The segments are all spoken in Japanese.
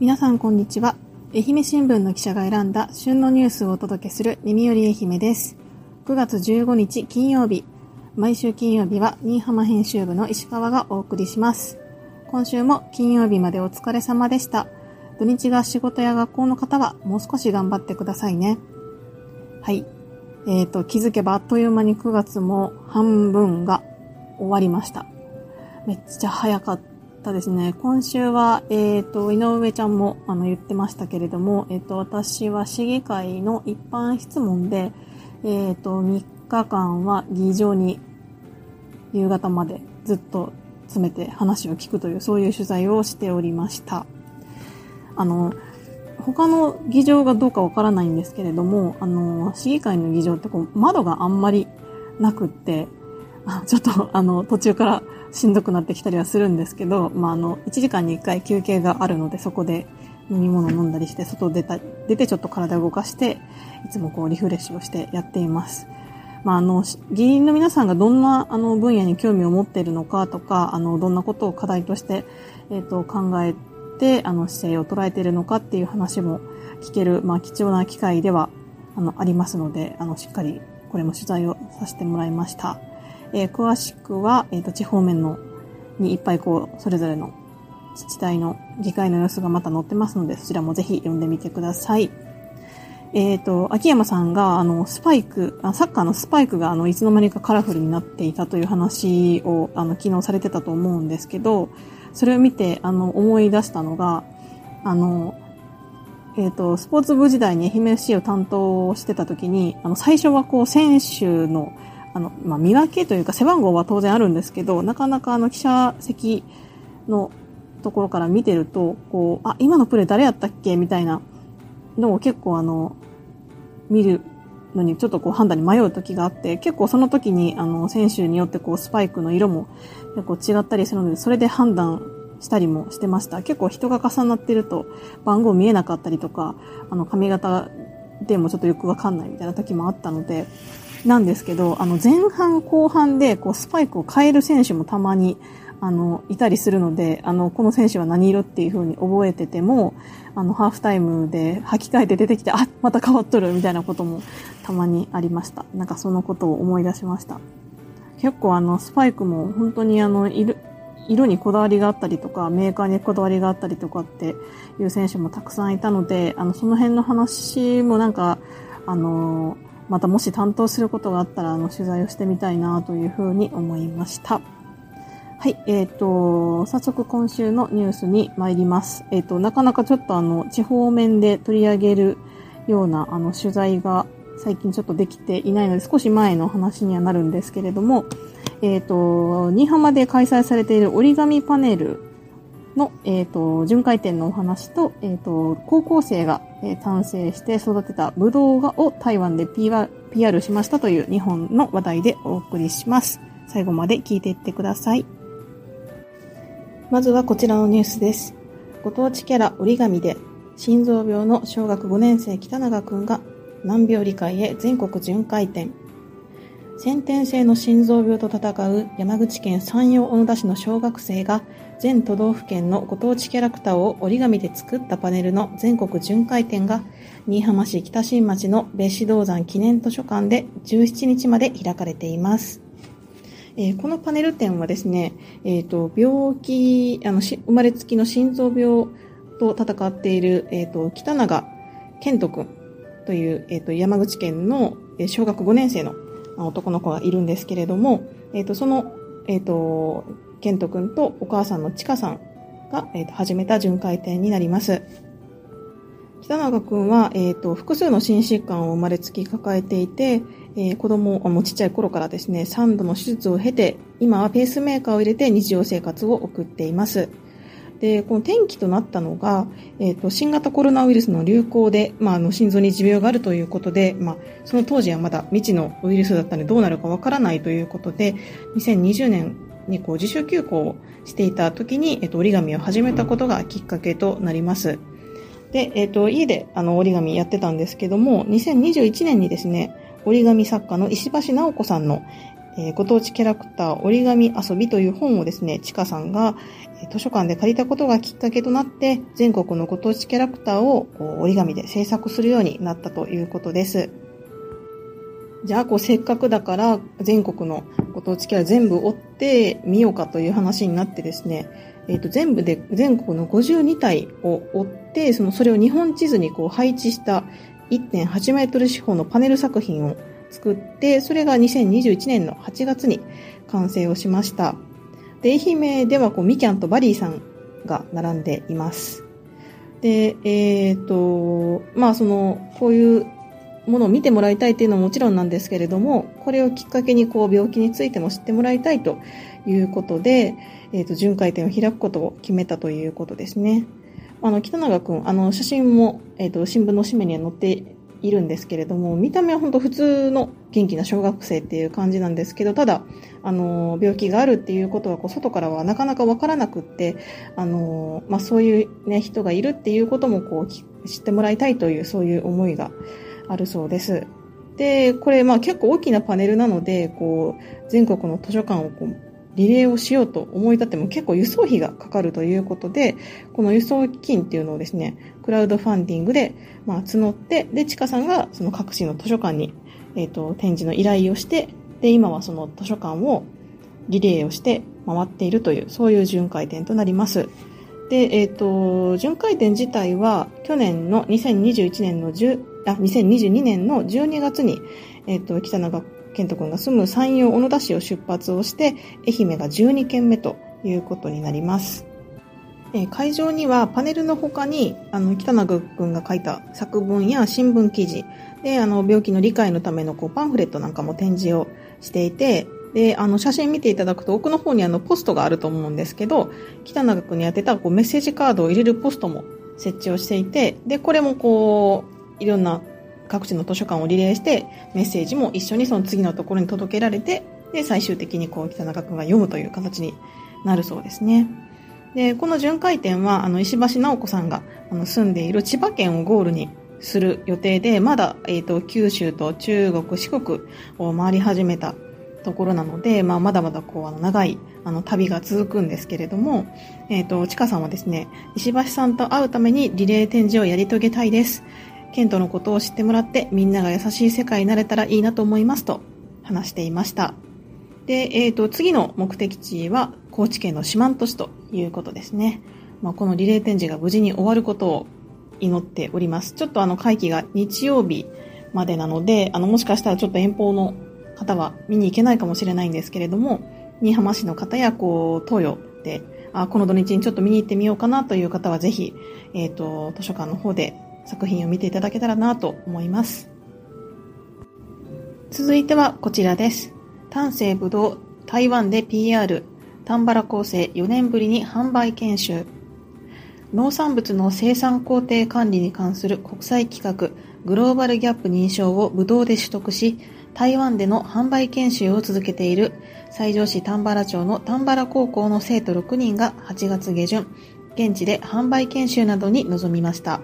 皆さんこんにちは。愛媛新聞の記者が選んだ旬のニュースをお届けする耳より愛媛です。9月15日金曜日。毎週金曜日は新居浜編集部の石川がお送りします。今週も金曜日までお疲れ様でした。土日が仕事や学校の方はもう少し頑張ってくださいね。はい。えっ、ー、と、気づけばあっという間に9月も半分が終わりました。めっちゃ早かったですね。今週は、えっ、ー、と、井上ちゃんもあの言ってましたけれども、えっ、ー、と、私は市議会の一般質問で、えっ、と、3日間は議場に夕方までずっと詰めて話を聞くという、そういう取材をしておりました。あの、他の議場がどうかわからないんですけれども、あの、市議会の議場ってこう、窓があんまりなくって、ちょっとあの、途中からしんどくなってきたりはするんですけど、まあ、あの、1時間に1回休憩があるので、そこで飲み物飲んだりして、外出た、出てちょっと体を動かして、いつもこうリフレッシュをしてやっています。まあ、あの、議員の皆さんがどんなあの分野に興味を持っているのかとか、あの、どんなことを課題として、えっ、ー、と、考えて、あの、姿勢を捉えているのかっていう話も聞ける、まあ、貴重な機会では、あの、ありますので、あの、しっかり、これも取材をさせてもらいました。えー、詳しくは、えっ、ー、と、地方面の、にいっぱいこう、それぞれの自治体の議会の様子がまた載ってますので、そちらもぜひ読んでみてください。えっ、ー、と、秋山さんが、あの、スパイク、サッカーのスパイクが、あの、いつの間にかカラフルになっていたという話を、あの、昨日されてたと思うんですけど、それを見て、あの、思い出したのが、あの、えっ、ー、と、スポーツ部時代に愛媛 FC を担当してた時に、あの、最初はこう、選手の、あの、まあ、見分けというか背番号は当然あるんですけど、なかなかあの、記者席のところから見てると、こう、あ、今のプレー誰やったっけ？みたいなのを結構あの、見るのにちょっとこう判断に迷う時があって、結構その時にあの、選手によってこう、スパイクの色も結構違ったりするので、それで判断したりもしてました。結構人が重なってると番号見えなかったりとか、あの、髪型でもちょっとよくわかんないみたいな時もあったので、なんですけど、あの、前半後半でこう、スパイクを変える選手もたまにあの、いたりするので、あの、この選手は何色っていう風に覚えてても、あの、ハーフタイムで履き替えて出てきて、あ、また変わっとるみたいなこともたまにありました。なんかそのことを思い出しました。結構あの、スパイクも本当にあの、色、色にこだわりがあったりとか、メーカーにこだわりがあったりとかっていう選手もたくさんいたので、あの、その辺の話もなんか、あの、またもし担当することがあったら、あの、取材をしてみたいなというふうに思いました。はい、えっ、ー、と、早速今週のニュースに参ります。えっ、ー、と、なかなかちょっとあの、地方面で取り上げるようなあの、取材が最近ちょっとできていないので、少し前の話にはなるんですけれども、えっ、ー、と、新居浜で開催されている折り紙パネルの、えっ、と、巡回展のお話と、えっ、と、高校生が、えー、単成して育てたブドウ画を台湾で PR, PR しましたという日本の話題でお送りします。最後まで聞いていってください。まずはこちらのニュースです。ご当地キャラ折り紙で心臓病の小学5年生北永くんが難病理解へ全国巡回展。先天性の心臓病と戦う山口県山陽小野田市の小学生が全都道府県のご当地キャラクターを折り紙で作ったパネルの全国巡回展が新居浜市北新町の別子銅山記念図書館で17日まで開かれています。えー、このパネル展はですね、えっ、ー、と、病気、あの、生まれつきの心臓病と戦っている、えっ、ー、と、北永健人くんという、えっ、と、山口県の小学5年生の男の子がいるんですけれども、えっ、と、その、えっ、と、健人くんとお母さんのちかさんが、えっ、と、始めた巡回展になります。北永くんは、えっ、と、複数の心疾患を生まれつき抱えていて、えー、子供、もうちっちゃい頃からですね、3度の手術を経て、今はペースメーカーを入れて日常生活を送っています。で、この転機となったのが、えっ、ー、と、新型コロナウイルスの流行で、まあ、あの、心臓に持病があるということで、まあ、その当時はまだ未知のウイルスだったのでどうなるかわからないということで、2020年にこう自主休校をしていた時に、えっ、ー、と、折り紙を始めたことがきっかけとなります。で、えっ、ー、と、家であの折り紙やってたんですけども、2021年にですね、折り紙作家の石橋直子さんの、えー、ご当地キャラクター折り紙遊びという本をですね、ちかさんが図書館で借りたことがきっかけとなって、全国のご当地キャラクターを折り紙で制作するようになったということです。じゃあ、こう、せっかくだから全国のご当地キャラ全部追ってみようかという話になってですね、えっ、ー、と、全部で全国の52体を追って、その、それを日本地図にこう配置した1.8メートル四方のパネル作品を作って、それが2021年の8月に完成をしました。で、愛媛ではこうミキャンとバリーさんが並んでいます。で、えっ、ー、と、まあその、こういうものを見てもらいたいっていうのはもちろんなんですけれども、これをきっかけにこう病気についても知ってもらいたいということで、えっ、ー、と、巡回展を開くことを決めたということですね。あの、北永くん、あの、写真も、えっ、ー、と、新聞の紙面には載っているんですけれども、見た目は本当普通の元気な小学生っていう感じなんですけど、ただ、あの、病気があるっていうことは、こう、外からはなかなかわからなくって、あの、まあ、そういうね、人がいるっていうことも、こう、知ってもらいたいという、そういう思いがあるそうです。で、これ、まあ、結構大きなパネルなので、こう、全国の図書館をこう、リレーをしようと思い立っても結構輸送費がかかるということで、この輸送金っていうのをですね、クラウドファンディングで、まあ、募って、で、ちかさんがその各地の図書館に、えっ、ー、と、展示の依頼をして、で、今はその図書館をリレーをして回っているという、そういう巡回展となります。で、えっ、ー、と、巡回展自体は、去年の2021年の10、あ、2022年の12月に、えっ、ー、と、北長健人君が住む山陽小野田市を出発をして、愛媛が12件目ということになります。え、会場にはパネルの他に、あの、北永君が書いた作文や新聞記事、で、あの、病気の理解のためのこうパンフレットなんかも展示をしていて、で、あの、写真見ていただくと奥の方にあの、ポストがあると思うんですけど、北永君に当てたこうメッセージカードを入れるポストも設置をしていて、で、これもこう、いろんな各地の図書館をリレーして、メッセージも一緒にその次のところに届けられて、で、最終的にこう、北中君が読むという形になるそうですね。で、この巡回展は、あの、石橋直子さんが、あの、住んでいる千葉県をゴールにする予定で、まだ、えっ、ー、と、九州と中国、四国を回り始めたところなので、まあ、まだまだこう、あの、長い、あの、旅が続くんですけれども、えっ、ー、と、ちかさんはですね、石橋さんと会うためにリレー展示をやり遂げたいです。ケントのことを知ってもらってみんなが優しい世界になれたらいいなと思いますと話していました。で、えっ、ー、と、次の目的地は高知県の四万十市ということですね。まあ、このリレー展示が無事に終わることを祈っております。ちょっとあの会期が日曜日までなので、あのもしかしたらちょっと遠方の方は見に行けないかもしれないんですけれども、新居浜市の方やこう、東洋で、あ、この土日にちょっと見に行ってみようかなという方はぜひ、えっ、ー、と、図書館の方で作品を見ていただけたらなと思います。続いてはこちらです。丹西ぶどう台湾で PR 丹原構成4年ぶりに販売研修農産物の生産工程管理に関する国際企画グローバルギャップ認証をブドウで取得し台湾での販売研修を続けている西条市丹原町の丹原高校の生徒6人が8月下旬現地で販売研修などに臨みました。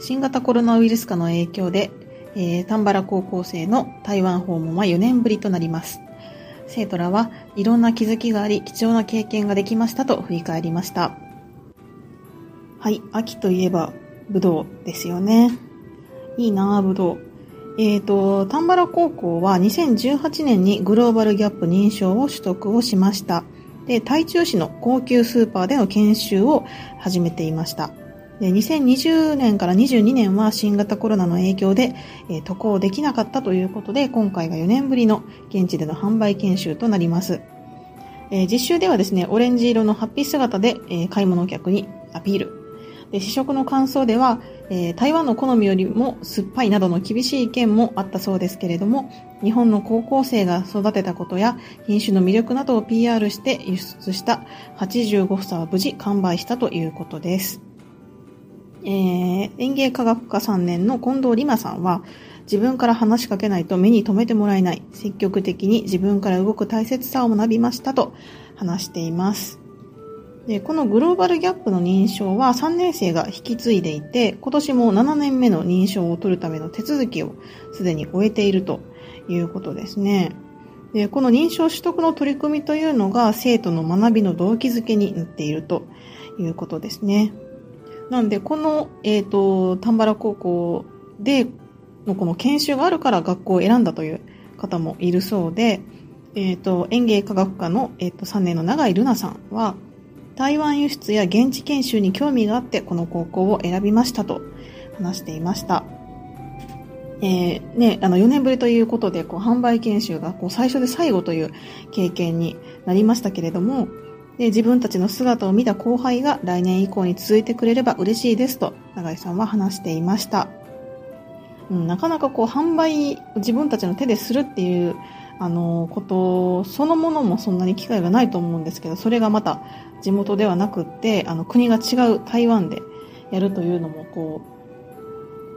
新型コロナウイルス化の影響で、えー、丹原高校生の台湾訪問は4年ぶりとなります。生徒らはいろんな気づきがあり、貴重な経験ができましたと振り返りました。はい、秋といえば、ぶどうですよね。いいなぁ、ぶどう。えっ、ー、と、丹原高校は2018年にグローバルギャップ認証を取得をしました。で、台中市の高級スーパーでの研修を始めていました。で2020年から22年は新型コロナの影響で、渡航できなかったということで、今回が4年ぶりの現地での販売研修となります。実習ではですね、オレンジ色のハッピー姿で、買い物客にアピール。で試食の感想では、え、台湾の好みよりも酸っぱいなどの厳しい意見もあったそうですけれども、日本の高校生が育てたことや品種の魅力などを PR して輸出した85房は無事完売したということです。えー、園芸科学科3年の近藤里馬さんは、自分から話しかけないと目に留めてもらえない。積極的に自分から動く大切さを学びましたと話しています。で、このグローバルギャップの認証は3年生が引き継いでいて、今年も7年目の認証を取るための手続きをすでに終えているということですね。で、この認証取得の取り組みというのが生徒の学びの動機づけになっているということですね。なんで、この、えっ、ー、と、丹原高校でのこの研修があるから学校を選んだという方もいるそうで、えっ、ー、と、園芸科学科の、えっ、ー、と、3年の長井瑠奈さんは、台湾輸出や現地研修に興味があってこの高校を選びましたと話していました。えー、ね、あの4年ぶりということでこう販売研修がこう最初で最後という経験になりましたけれどもで自分たちの姿を見た後輩が来年以降に続いてくれれば嬉しいですと永井さんは話していました、うん、なかなかこう販売自分たちの手でするっていうあのことそのものもそんなに機会がないと思うんですけどそれがまた地元ではなくってあの国が違う台湾でやるというのもこ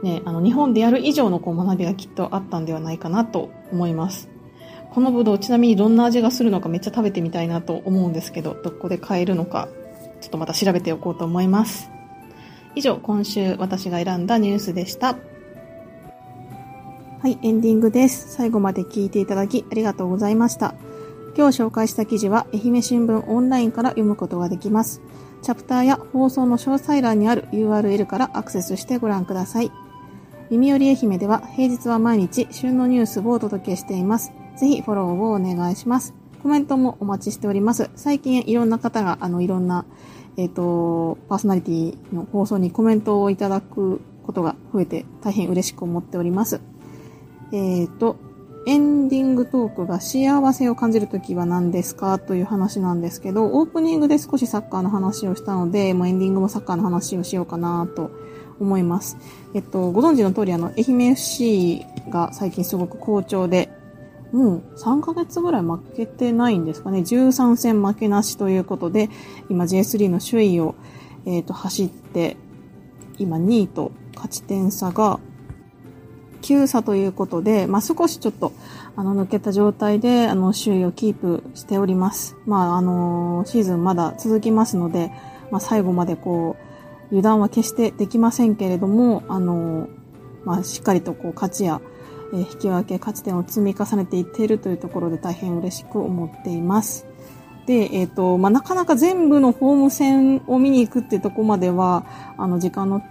う、ね、あの日本でやる以上のこう学びがきっとあったんではないかなと思います。このぶどうちなみにどんな味がするのかめっちゃ食べてみたいなと思うんですけどどこで買えるのかちょっとまた調べておこうと思います。以上、今週私が選んだニュースでした。はい、エンディングです。最後まで聞いていただきありがとうございました。今日紹介した記事は愛媛新聞オンラインから読むことができます。チャプターや放送の詳細欄にある URL からアクセスしてご覧ください。耳より愛媛では平日は毎日旬のニュースをお届けしています。ぜひフォローをお願いします。コメントもお待ちしております。最近いろんな方があのいろんなえっ、ー、と、パーソナリティの放送にコメントをいただくことが増えて大変嬉しく思っております。えっ、ー、と、エンディングトークが幸せを感じるときは何ですかという話なんですけど、オープニングで少しサッカーの話をしたので、もうエンディングもサッカーの話をしようかなと思います。えっと、ご存知の通りあの、愛媛 FC が最近すごく好調で、もう3ヶ月ぐらい負けてないんですかね。13戦負けなしということで、今 J3 の首位を、え、ー、と走って、今2位と勝ち点差が9差ということで、まあ、少しちょっと、あの、抜けた状態で、あの、周囲をキープしております。まあ、あの、シーズンまだ続きますので、まあ、最後までこう、油断は決してできませんけれども、あの、まあ、しっかりとこう、勝ちや、えー、引き分け、勝ち点を積み重ねていっているというところで大変嬉しく思っています。で、えっ、ー、と、まあ、なかなか全部のホーム戦を見に行くってとこまでは、あの、時間の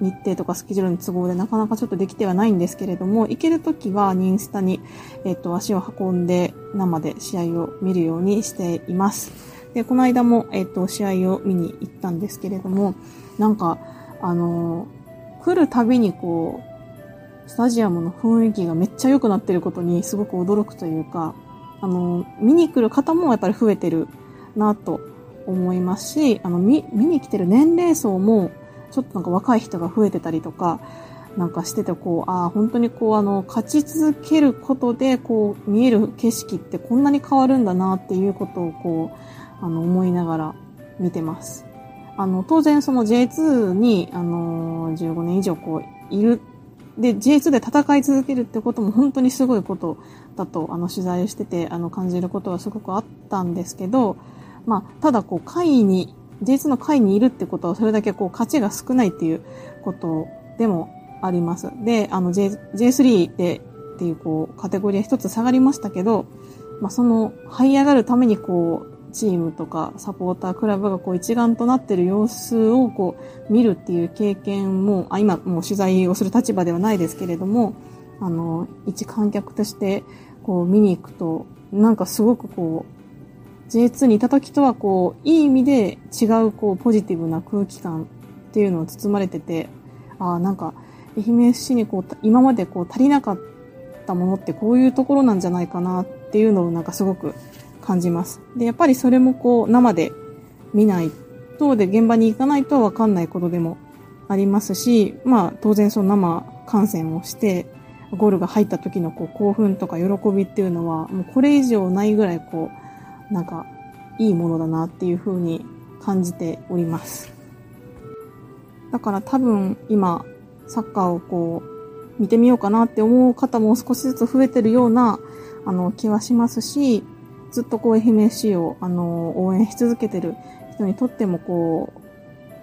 日程とかスケジュールの都合でなかなかちょっとできてはないんですけれども、行けるときはニンスタに、えっ、と、足を運んで生で試合を見るようにしています。で、この間も、えっ、と、試合を見に行ったんですけれども、なんか、あの来るたびにこう、スタジアムの雰囲気がめっちゃ良くなってることにすごく驚くというか、あの見に来る方もやっぱり増えてるなと思いますし、あの、見、見に来てる年齢層もちょっとなんか若い人が増えてたりとか、なんかしてて、こう、ああ、本当にこう、あの、勝ち続けることで、こう、見える景色ってこんなに変わるんだなっていうことを、こう、あの、思いながら見てます。あの、当然その J2 に、あの、15年以上こう、いる。で、J2 で戦い続けるってことも本当にすごいことだと、あの、取材をしてて、あの、感じることはすごくあったんですけど、まあ、ただこう、会に J2 の下位にいるってことはそれだけこう勝ちが少ないっていうことでもあります。で、あの J、J3 でっていうこうカテゴリーは一つ下がりましたけど、まあ、その這い上がるためにこうチームとかサポーター、クラブがこう一丸となっている様子をこう見るっていう経験も、あ今もう取材をする立場ではないですけれども、あの、一観客としてこう見に行くと、なんかすごくこう J2 にいた時とはこう、いい意味で違うこう、ポジティブな空気感っていうのを包まれてて、ああ、なんか、愛媛 FC にこう、今までこう、足りなかったものってこういうところなんじゃないかなっていうのをなんかすごく感じます。で、やっぱりそれもこう、生で見ないと、で、現場に行かないとわかんないことでもありますし、まあ、当然その生観戦をして、ゴールが入った時のこう興奮とか喜びっていうのは、もうこれ以上ないぐらいこう、なんかいいものだなっていう風に感じております。だから多分今サッカーをこう見てみようかなって思う方も少しずつ増えてるようなあの気はしますし、ずっとこう FMC をあの応援し続けてる人にとってもこ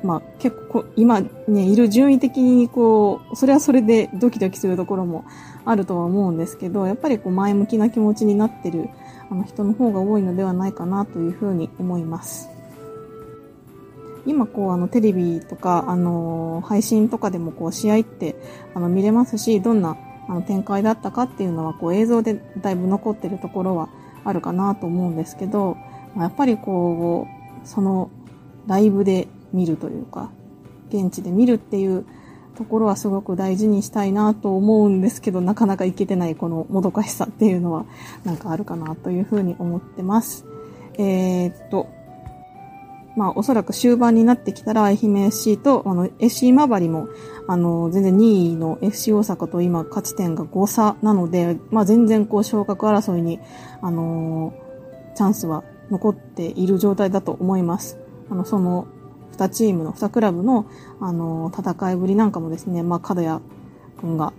う、まあ結構今ね、いる順位的にこう、それはそれでドキドキするところもあるとは思うんですけど、やっぱりこう前向きな気持ちになってるあの人の方が多いのではないかなというふうに思います。今こうあのテレビとかあの配信とかでもこう試合ってあの見れますし、どんなあの展開だったかっていうのはこう映像でだいぶ残ってるところはあるかなと思うんですけど、やっぱりこう、そのライブで見るというか、現地で見るっていうところはすごく大事にしたいなと思うんですけど、なかなかいけてないこのもどかしさっていうのはなんかあるかなというふうに思ってます。えー、っと、まあおそらく終盤になってきたら愛媛 FC とあの FC 今治もあの全然2位の FC 大阪と今勝ち点が5差なので、まあ全然こう昇格争いにあのチャンスは残っている状態だと思います。あのその2チームの2クラブのあの戦いぶりなんかもですね、まあ角谷君が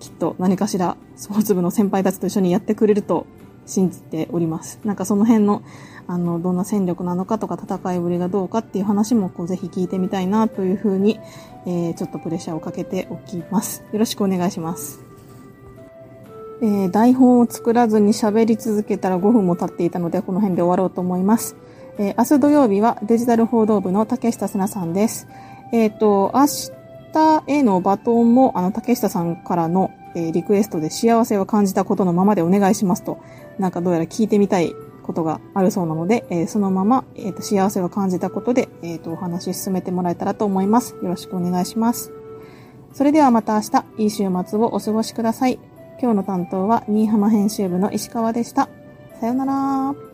きっと何かしらスポーツ部の先輩たちと一緒にやってくれると信じております。なんかその辺のあの、どんな戦力なのかとか戦いぶりがどうかっていう話もこうぜひ聞いてみたいなというふうに、えー、ちょっとプレッシャーをかけておきます。よろしくお願いします。えー、台本を作らずに喋り続けたら5分も経っていたので、この辺で終わろうと思います。えー、明日土曜日はデジタル報道部の竹下瀬奈さんです。えっ、ー、と、明日へのバトンも、あの、竹下さんからの、えー、リクエストで幸せを感じたことのままでお願いしますと、なんかどうやら聞いてみたいことがあるそうなので、えー、そのまま、えーと、幸せを感じたことで、えーと、お話進めてもらえたらと思います。よろしくお願いします。それではまた明日、いい週末をお過ごしください。今日の担当は、新居浜編集部の石川でした。さよなら